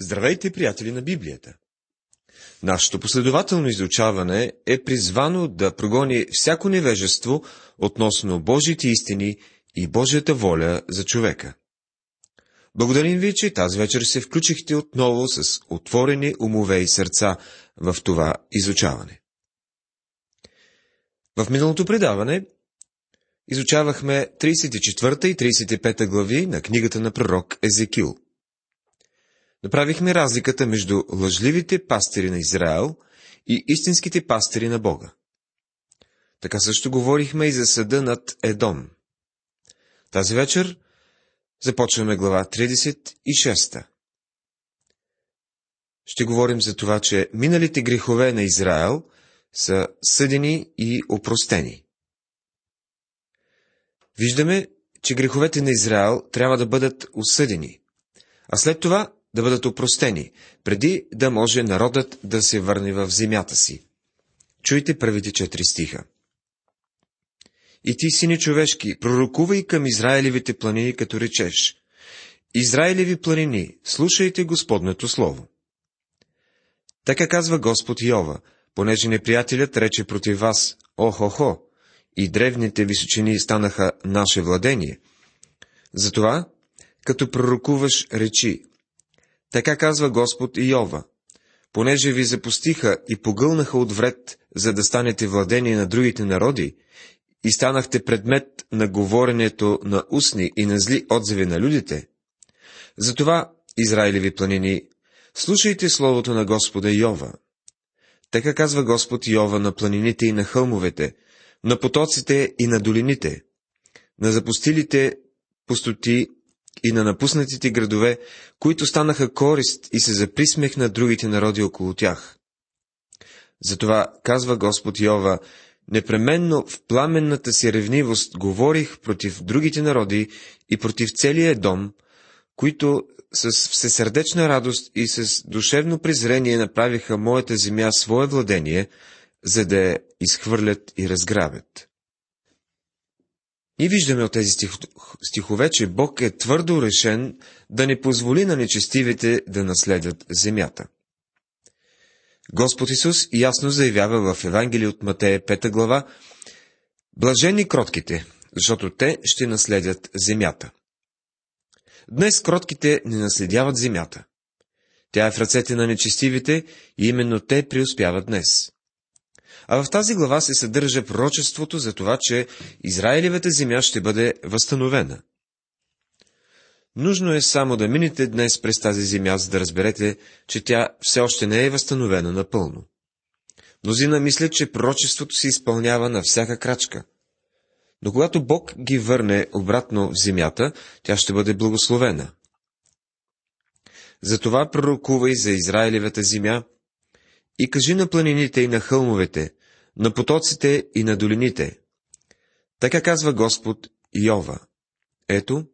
Здравейте, приятели на Библията! Нашето последователно изучаване е призвано да прогони всяко невежество относно Божите истини и Божията воля за човека. Благодарим ви, че тази вечер се включихте отново с отворени умове и сърца в това изучаване. В миналото предаване изучавахме 34 и 35 глави на книгата на пророк Езекил – Направихме разликата между лъжливите пастири на Израел и истинските пастири на Бога. Така също говорихме и за съда над Едом. Тази вечер започваме глава 36. Ще говорим за това, че миналите грехове на Израел са съдени и опростени. Виждаме, че греховете на Израел трябва да бъдат осъдени, а след това да бъдат опростени, преди да може народът да се върне в земята си. Чуйте първите четири стиха. И ти, сини човешки, пророкувай към Израилевите планини, като речеш. Израилеви планини, слушайте Господнето Слово. Така казва Господ Йова, понеже неприятелят рече против вас, охо-хо, и древните височини станаха наше владение. Затова, като пророкуваш, речи, така казва Господ Йова. Понеже ви запустиха и погълнаха от вред, за да станете владени на другите народи, и станахте предмет на говоренето на устни и на зли отзиви на людите, затова, Израилеви планини, слушайте словото на Господа Йова. Така казва Господ Йова на планините и на хълмовете, на потоците и на долините, на запустилите пустоти и на напуснатите градове, които станаха корист и се заприсмех на другите народи около тях. Затова, казва Господ Йова, непременно в пламенната си ревнивост говорих против другите народи и против целия дом, които с всесърдечна радост и с душевно презрение направиха моята земя свое владение, за да я изхвърлят и разграбят. И виждаме от тези стихове, че Бог е твърдо решен да не позволи на нечестивите да наследят земята. Господ Исус ясно заявява в Евангелие от Матея 5 глава, Блажени кротките, защото те ще наследят земята. Днес кротките не наследяват земята. Тя е в ръцете на нечестивите и именно те преуспяват днес. А в тази глава се съдържа пророчеството за това, че Израилевата земя ще бъде възстановена. Нужно е само да минете днес през тази земя, за да разберете, че тя все още не е възстановена напълно. Мнозина мислят, че пророчеството се изпълнява на всяка крачка. Но когато Бог ги върне обратно в земята, тя ще бъде благословена. Затова пророкувай за Израилевата земя и кажи на планините и на хълмовете, на потоците и на долините. Така казва Господ Йова. Ето,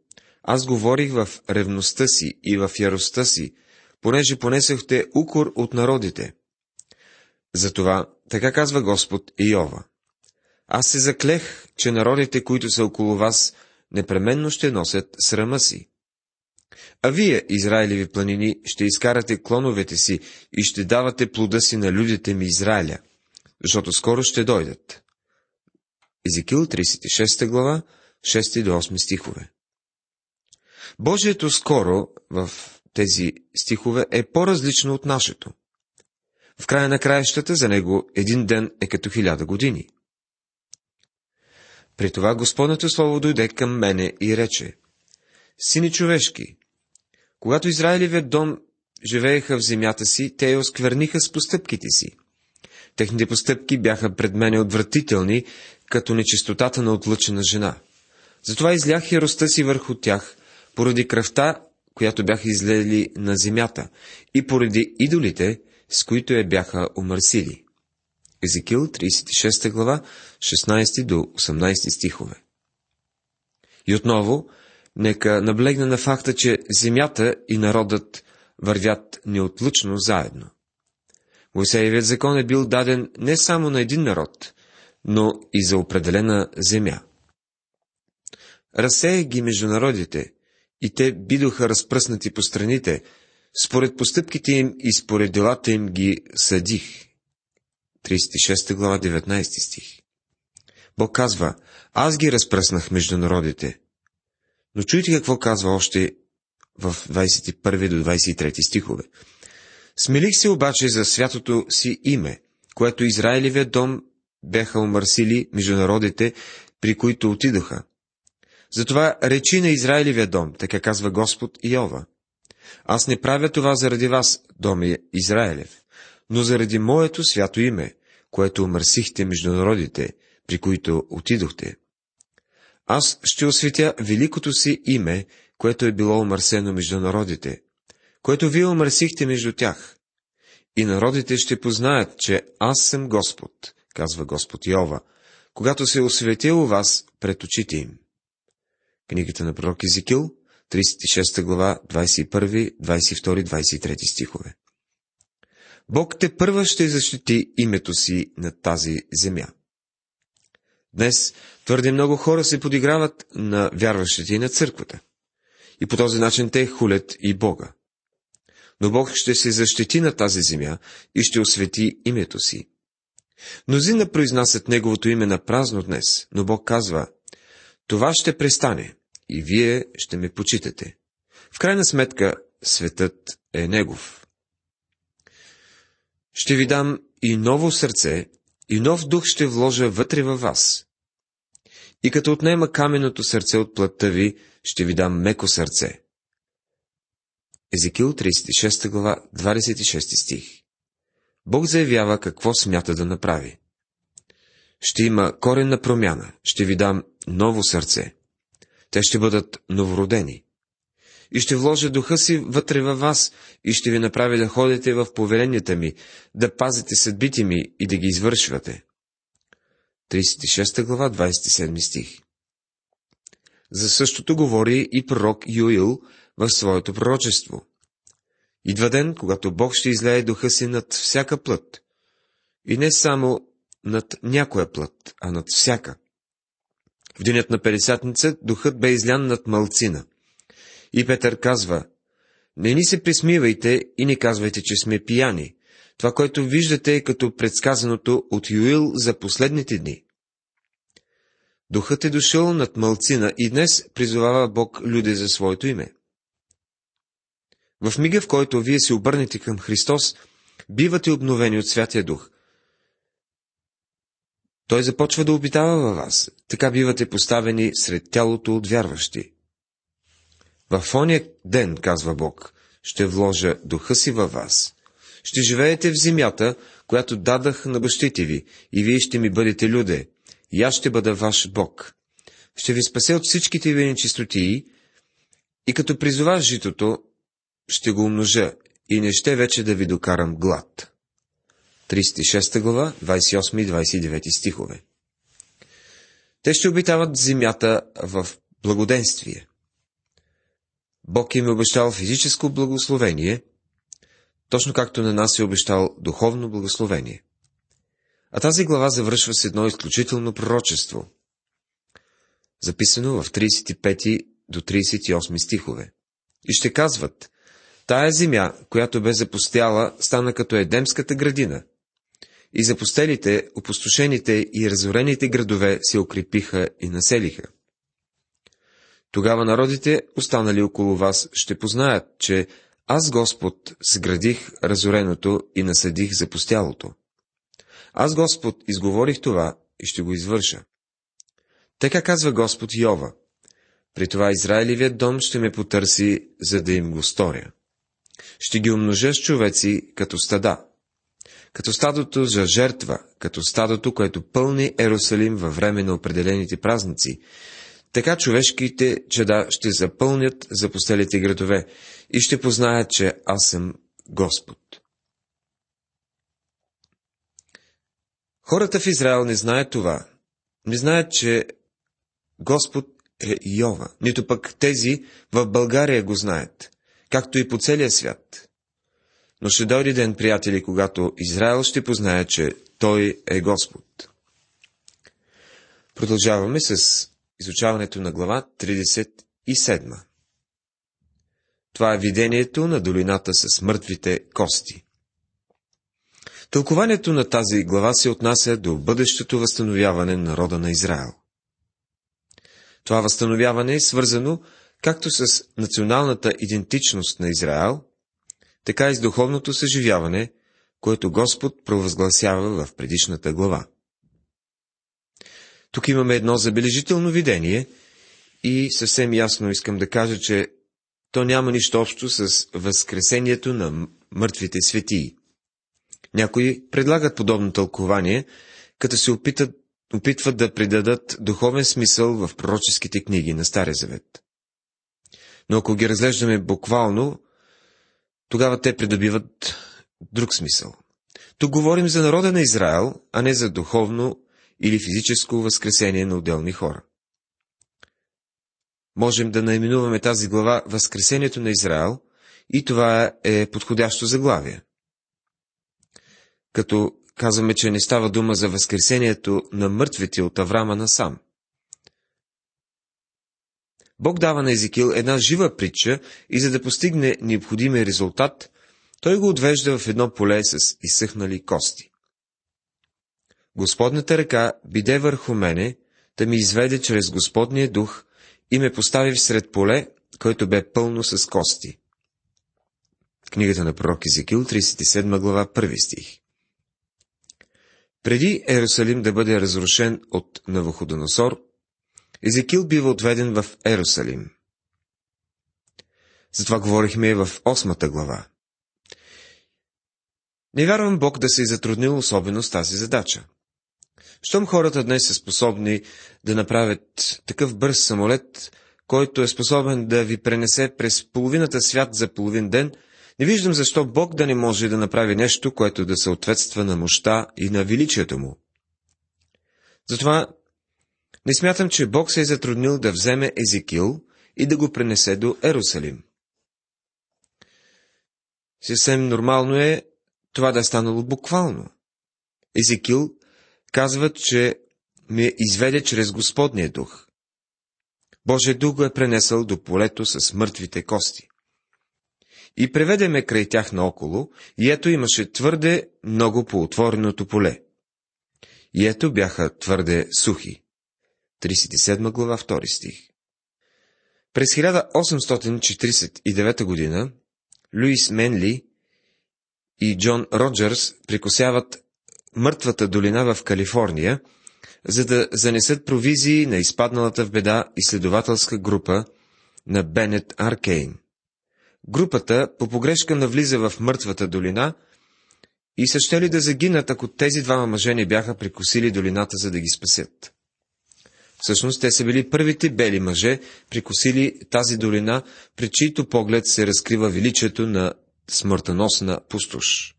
аз говорих в ревността си и в яростта си, понеже понесохте укор от народите. Затова, така казва Господ Йова. Аз се заклех, че народите, които са около вас, непременно ще носят срама си. А вие, Израилеви планини, ще изкарате клоновете си и ще давате плода си на людите ми Израиля, защото скоро ще дойдат. Езекил 36 глава, 6 до 8 стихове. Божието скоро в тези стихове е по-различно от нашето. В края на краищата за него един ден е като хиляда години. При това Господното Слово дойде към мене и рече, Сини човешки, когато Израилевият дом живееха в земята си, те я оскверниха с постъпките си. Техните постъпки бяха пред мене отвратителни, като нечистотата на отлъчена жена. Затова излях яростта си върху тях, поради кръвта, която бяха излели на земята, и поради идолите, с които я бяха омърсили. Езекил, 36 глава, 16 до 18 стихове. И отново, нека наблегна на факта, че земята и народът вървят неотлъчно заедно. Моисеевият закон е бил даден не само на един народ, но и за определена земя. Разсея ги между народите, и те бидоха разпръснати по страните, Според постъпките им и според делата им ги съдих. 36 глава, 19 стих. Бог казва, аз ги разпръснах между народите. Но чуйте какво казва още в 21 до 23 стихове. Смелих се обаче за святото си име, което Израилевия дом бяха омърсили между народите, при които отидоха. Затова речи на Израилевия дом, така казва Господ Иова. Аз не правя това заради вас, доме Израилев, но заради моето свято име, което омърсихте между народите, при които отидохте. Аз ще осветя великото си име, което е било омърсено между народите, което вие омърсихте между тях. И народите ще познаят, че аз съм Господ, казва Господ Йова, когато се осветя у вас пред очите им. Книгата на пророк Езекил, 36 глава, 21, 22, 23 стихове. Бог те първа ще защити името си на тази земя. Днес твърде много хора се подиграват на вярващите и на църквата. И по този начин те хулят и Бога. Но Бог ще се защити на тази земя и ще освети името си. Мнозина произнасят Неговото име на празно днес, но Бог казва, това ще престане и вие ще ме почитате. В крайна сметка, светът е Негов. Ще ви дам и ново сърце, и нов дух ще вложа вътре във вас. И като отнема каменното сърце от плътта ви, ще ви дам меко сърце. Езекил 36 глава, 26 стих Бог заявява какво смята да направи. Ще има коренна промяна, ще ви дам ново сърце. Те ще бъдат новородени. И ще вложа духа си вътре във вас и ще ви направи да ходите в поверенията ми, да пазите съдбите ми и да ги извършвате. 36 глава, 27 стих За същото говори и пророк Юил в своето пророчество. Идва ден, когато Бог ще излее духа си над всяка плът. И не само над някоя плът, а над всяка. В денят на Пелесятница духът бе излян над малцина. И Петър казва, не ни се присмивайте и не казвайте, че сме пияни. Това, което виждате е като предсказаното от Юил за последните дни. Духът е дошъл над малцина и днес призовава Бог люди за своето име. В мига, в който вие се обърнете към Христос, бивате обновени от Святия Дух. Той започва да обитава във вас, така бивате поставени сред тялото от вярващи. В оня ден, казва Бог, ще вложа духа си във вас. Ще живеете в земята, която дадах на бащите ви, и вие ще ми бъдете люде, и аз ще бъда ваш Бог. Ще ви спася от всичките ви нечистотии, и като призова житото, ще го умножа и не ще вече да ви докарам глад. 36 глава, 28 и 29 стихове. Те ще обитават земята в благоденствие. Бог им е обещал физическо благословение, точно както на нас е обещал духовно благословение. А тази глава завършва с едно изключително пророчество, записано в 35 до 38 стихове. И ще казват, Тая земя, която бе запустяла, стана като Едемската градина. И запустелите, опустошените и разорените градове се укрепиха и населиха. Тогава народите, останали около вас, ще познаят, че аз, Господ, сградих разореното и насъдих запустялото. Аз, Господ, изговорих това и ще го извърша. Така казва Господ Йова. При това Израилевият дом ще ме потърси, за да им го сторя. Ще ги умножа с човеци като стада. Като стадото за жертва, като стадото, което пълни Ерусалим във време на определените празници. Така човешките чеда ще запълнят запустелите градове и ще познаят, че аз съм Господ. Хората в Израел не знаят това. Не знаят, че Господ е Йова. Нито пък тези в България го знаят както и по целия свят. Но ще дойде ден, приятели, когато Израел ще познае, че Той е Господ. Продължаваме с изучаването на глава 37. Това е видението на долината с мъртвите кости. Тълкованието на тази глава се отнася до бъдещото възстановяване на народа на Израел. Това възстановяване е свързано както с националната идентичност на Израел, така и с духовното съживяване, което Господ провъзгласява в предишната глава. Тук имаме едно забележително видение и съвсем ясно искам да кажа, че то няма нищо общо с възкресението на мъртвите светии. Някои предлагат подобно тълкование, като се опитат, опитват да придадат духовен смисъл в пророческите книги на Стария Завет. Но ако ги разглеждаме буквално, тогава те придобиват друг смисъл. Тук говорим за народа на Израел, а не за духовно или физическо възкресение на отделни хора. Можем да наименуваме тази глава Възкресението на Израел и това е подходящо заглавие. Като казваме, че не става дума за възкресението на мъртвите от Аврама насам. Бог дава на Езекил една жива притча и за да постигне необходимия резултат, той го отвежда в едно поле с изсъхнали кости. Господната ръка биде върху мене, да ми изведе чрез Господния дух и ме постави всред поле, който бе пълно с кости. Книгата на пророк Езекил, 37 глава, 1 стих. Преди Ерусалим да бъде разрушен от Навуходоносор, Езекил бива отведен в Ерусалим. Затова говорихме в 8 глава. Не вярвам Бог да се е затруднил особено с тази задача. Щом хората днес са способни да направят такъв бърз самолет, който е способен да ви пренесе през половината свят за половин ден, не виждам защо Бог да не може да направи нещо, което да съответства на мощта и на величието му. Затова не смятам, че Бог се е затруднил да вземе Езекил и да го пренесе до Ерусалим. Съвсем нормално е това да е станало буквално. Езекил казва, че ме изведе чрез Господния дух. Божия дух го е пренесъл до полето с мъртвите кости. И преведе ме край тях наоколо, и ето имаше твърде много по отвореното поле. И ето бяха твърде сухи. 37 глава, 2 стих. През 1849 година Луис Менли и Джон Роджерс прикосяват мъртвата долина в Калифорния, за да занесат провизии на изпадналата в беда изследователска група на Бенет Аркейн. Групата по погрешка навлиза в мъртвата долина и са ще ли да загинат, ако тези двама мъже не бяха прикосили долината, за да ги спасят. Всъщност те са били първите бели мъже, прикосили тази долина, при чието поглед се разкрива величието на смъртоносна пустош.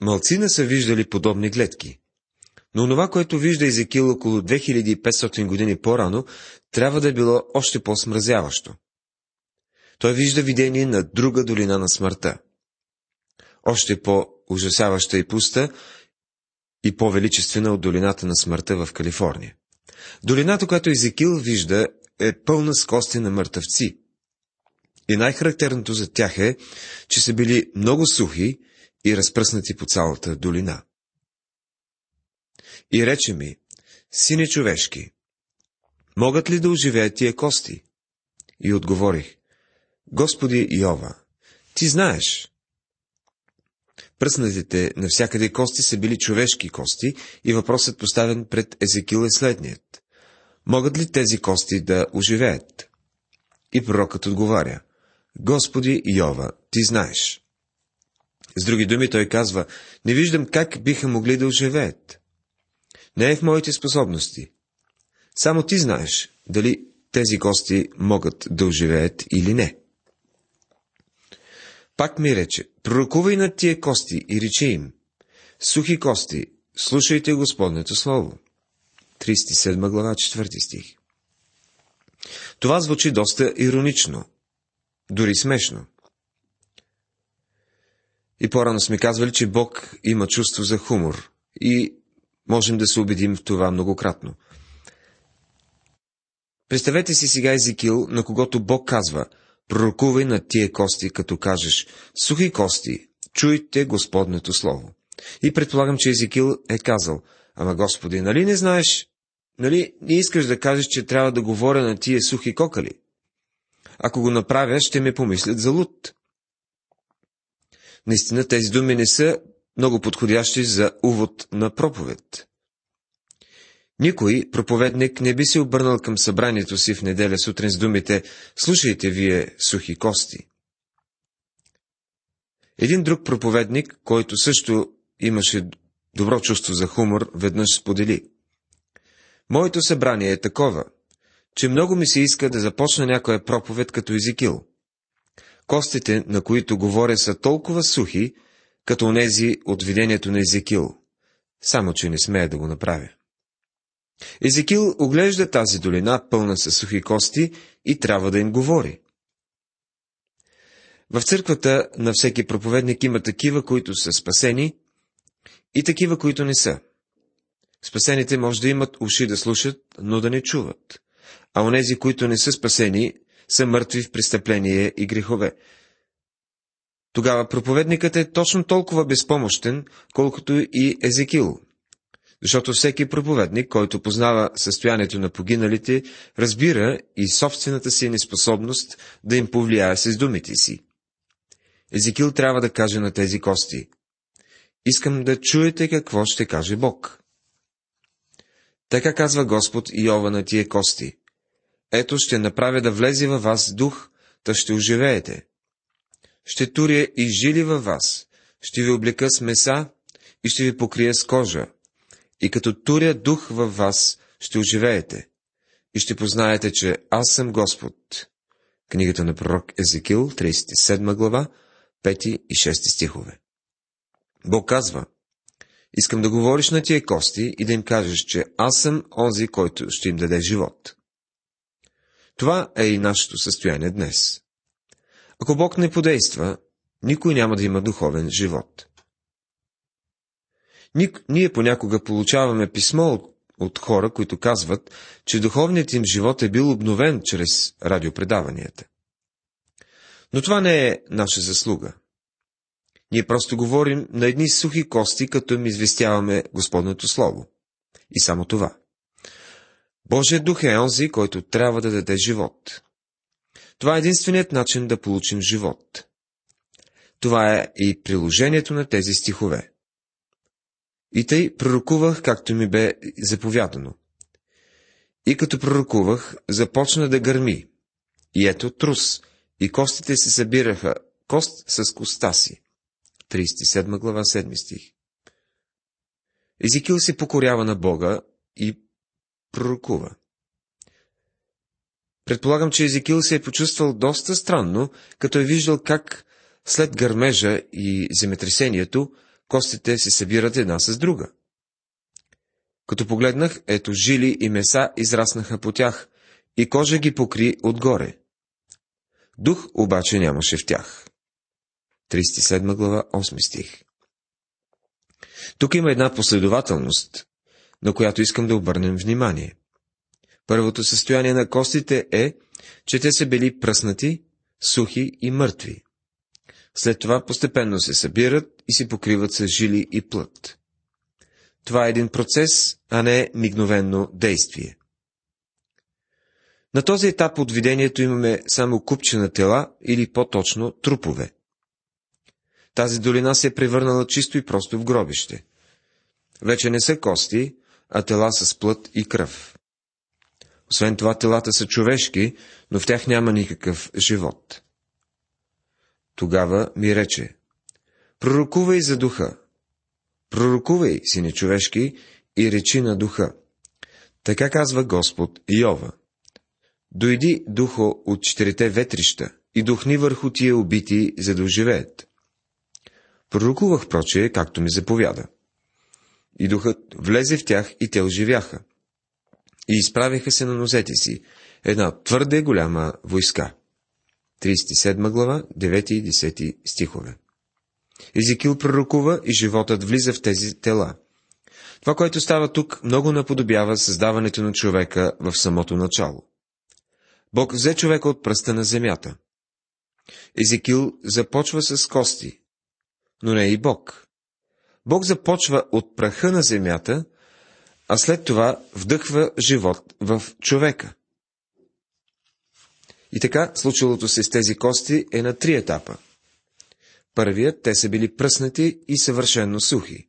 Малцина са виждали подобни гледки. Но това, което вижда Езекил около 2500 години по-рано, трябва да е било още по-смразяващо. Той вижда видение на друга долина на смъртта. Още по-ужасяваща и пуста и по-величествена от долината на смъртта в Калифорния. Долината, която Езекил вижда, е пълна с кости на мъртъвци. И най-характерното за тях е, че са били много сухи и разпръснати по цялата долина. И рече ми, сине човешки, могат ли да оживеят тия кости? И отговорих, Господи Йова, ти знаеш. Пръснатите навсякъде кости са били човешки кости и въпросът поставен пред Езекил е следният. Могат ли тези кости да оживеят? И пророкът отговаря. Господи Йова, ти знаеш. С други думи той казва, не виждам как биха могли да оживеят. Не е в моите способности. Само ти знаеш, дали тези кости могат да оживеят или не. Пак ми рече, пророкувай над тия кости и речи им, сухи кости, слушайте Господнето Слово. 37 глава, 4 стих. Това звучи доста иронично, дори смешно. И по-рано сме казвали, че Бог има чувство за хумор и можем да се убедим в това многократно. Представете си сега Езекил, на когото Бог казва, Пророкувай на тия кости, като кажеш, сухи кости, чуйте Господнето Слово. И предполагам, че Езекил е казал, ама Господи, нали не знаеш, нали не искаш да кажеш, че трябва да говоря на тия сухи кокали? Ако го направя, ще ме помислят за луд. Наистина тези думи не са много подходящи за увод на проповед. Никой проповедник не би се обърнал към събранието си в неделя сутрин с думите «Слушайте вие, сухи кости». Един друг проповедник, който също имаше добро чувство за хумор, веднъж сподели. Моето събрание е такова, че много ми се иска да започна някоя проповед като Езикил. Костите, на които говоря, са толкова сухи, като онези от видението на Езекил, само че не смея да го направя. Езекил оглежда тази долина, пълна със сухи кости, и трябва да им говори. В църквата на всеки проповедник има такива, които са спасени, и такива, които не са. Спасените може да имат уши да слушат, но да не чуват. А онези, които не са спасени, са мъртви в престъпление и грехове. Тогава проповедникът е точно толкова безпомощен, колкото и Езекил. Защото всеки проповедник, който познава състоянието на погиналите, разбира и собствената си неспособност да им повлияе с думите си. Езекил трябва да каже на тези кости. Искам да чуете какво ще каже Бог. Така казва Господ Иова на тия кости. Ето ще направя да влезе във вас дух, та ще оживеете. Ще туря и жили във вас, ще ви облека с меса и ще ви покрия с кожа. И като туря дух във вас, ще оживеете. И ще познаете, че аз съм Господ. Книгата на пророк Езекил, 37 глава, 5 и 6 стихове. Бог казва, искам да говориш на тия кости и да им кажеш, че аз съм онзи, който ще им даде живот. Това е и нашето състояние днес. Ако Бог не подейства, никой няма да има духовен живот. Ние понякога получаваме писмо от, от хора, които казват, че духовният им живот е бил обновен чрез радиопредаванията. Но това не е наша заслуга. Ние просто говорим на едни сухи кости, като им известяваме Господното Слово. И само това. Божият дух е онзи, който трябва да даде живот. Това е единственият начин да получим живот. Това е и приложението на тези стихове. И тъй пророкувах, както ми бе заповядано. И като пророкувах, започна да гърми. И ето трус, и костите се събираха, кост с коста си. 37 глава, 7 стих. Езикил се покорява на Бога и пророкува. Предполагам, че Езикил се е почувствал доста странно, като е виждал как след гърмежа и земетресението, костите се събират една с друга. Като погледнах, ето жили и меса израснаха по тях, и кожа ги покри отгоре. Дух обаче нямаше в тях. 37 глава, 8 стих. Тук има една последователност, на която искам да обърнем внимание. Първото състояние на костите е, че те са били пръснати, сухи и мъртви. След това постепенно се събират и се покриват с жили и плът. Това е един процес, а не мигновенно действие. На този етап от видението имаме само купче на тела или по-точно трупове. Тази долина се е превърнала чисто и просто в гробище. Вече не са кости, а тела с плът и кръв. Освен това, телата са човешки, но в тях няма никакъв живот. Тогава ми рече, пророкувай за духа. Пророкувай, сине човешки, и речи на духа. Така казва Господ Йова. Дойди, духо, от четирите ветрища и духни върху тия убити, за да оживеят. Пророкувах, прочее, както ми заповяда. И духът влезе в тях и те оживяха. И изправиха се на нозете си, една твърде голяма войска. 37 глава, 9 и 10 стихове. Езекил пророкува и животът влиза в тези тела. Това, което става тук, много наподобява създаването на човека в самото начало. Бог взе човека от пръста на земята. Езекил започва с кости, но не и Бог. Бог започва от праха на земята, а след това вдъхва живот в човека. И така, случилото се с тези кости е на три етапа. Първият, те са били пръснати и съвършенно сухи.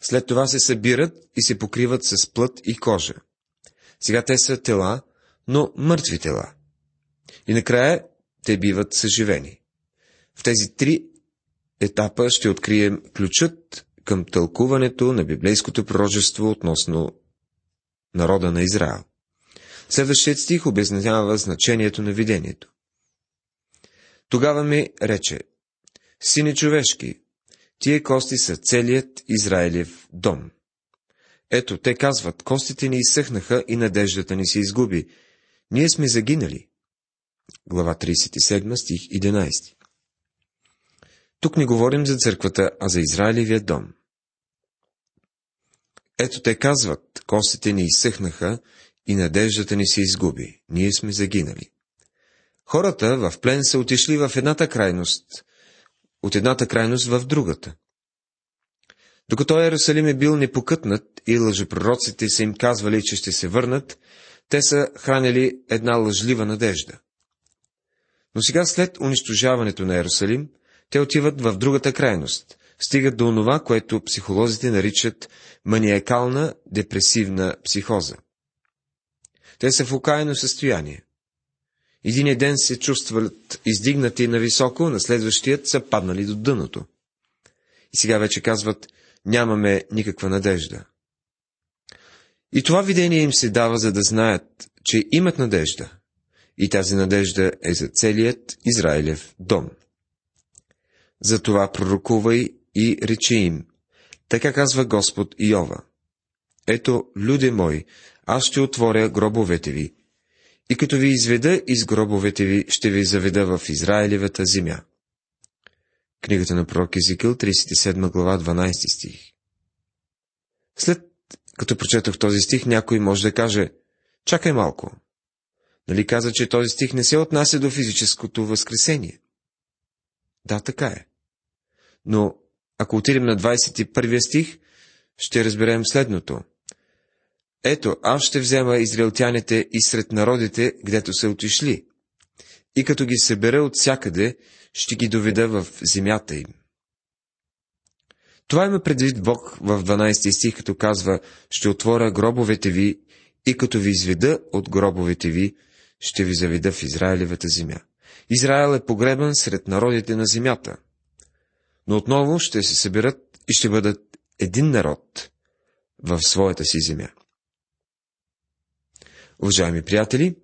След това се събират и се покриват с плът и кожа. Сега те са тела, но мъртви тела. И накрая те биват съживени. В тези три етапа ще открием ключът към тълкуването на библейското пророчество относно народа на Израел. Следващият стих обяснява значението на видението. Тогава ми рече, Сине човешки, тие кости са целият Израилев дом. Ето, те казват, костите ни изсъхнаха и надеждата ни се изгуби. Ние сме загинали. Глава 37, стих 11. Тук не говорим за църквата, а за Израилевия дом. Ето те казват, костите ни изсъхнаха и надеждата ни се изгуби. Ние сме загинали. Хората в плен са отишли в едната крайност, от едната крайност в другата. Докато Иерусалим е бил непокътнат и лъжепророците са им казвали, че ще се върнат, те са хранили една лъжлива надежда. Но сега, след унищожаването на Иерусалим, те отиват в другата крайност, стигат до онова, което психолозите наричат маниакална депресивна психоза. Те са в окаяно състояние. Един ден се чувстват издигнати нависоко, на следващият са паднали до дъното. И сега вече казват, нямаме никаква надежда. И това видение им се дава, за да знаят, че имат надежда. И тази надежда е за целият Израилев дом. Затова пророкувай и речи им. Така казва Господ Иова. Ето, люди мои, аз ще отворя гробовете ви и като ви изведа из гробовете ви, ще ви заведа в Израилевата земя. Книгата на пророк Езикил, 37 глава, 12 стих. След като прочетох този стих, някой може да каже, чакай малко. Нали каза, че този стих не се отнася до физическото възкресение? Да, така е. Но ако отидем на 21 стих, ще разберем следното. Ето, аз ще взема израелтяните и сред народите, гдето са отишли, и като ги събера от всякъде, ще ги доведа в земята им. Това има предвид Бог в 12 стих, като казва, ще отворя гробовете ви и като ви изведа от гробовете ви, ще ви заведа в Израилевата земя. Израел е погребан сред народите на земята. Но отново ще се съберат и ще бъдат един народ в своята си земя. Уважаеми приятели,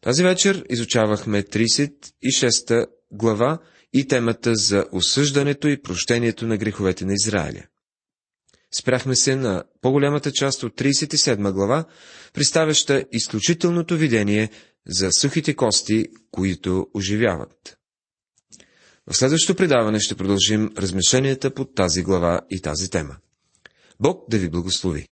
тази вечер изучавахме 36-та глава и темата за осъждането и прощението на греховете на Израиля. Спряхме се на по-голямата част от 37 глава, представяща изключителното видение за сухите кости, които оживяват. В следващото предаване ще продължим размишленията под тази глава и тази тема. Бог да ви благослови!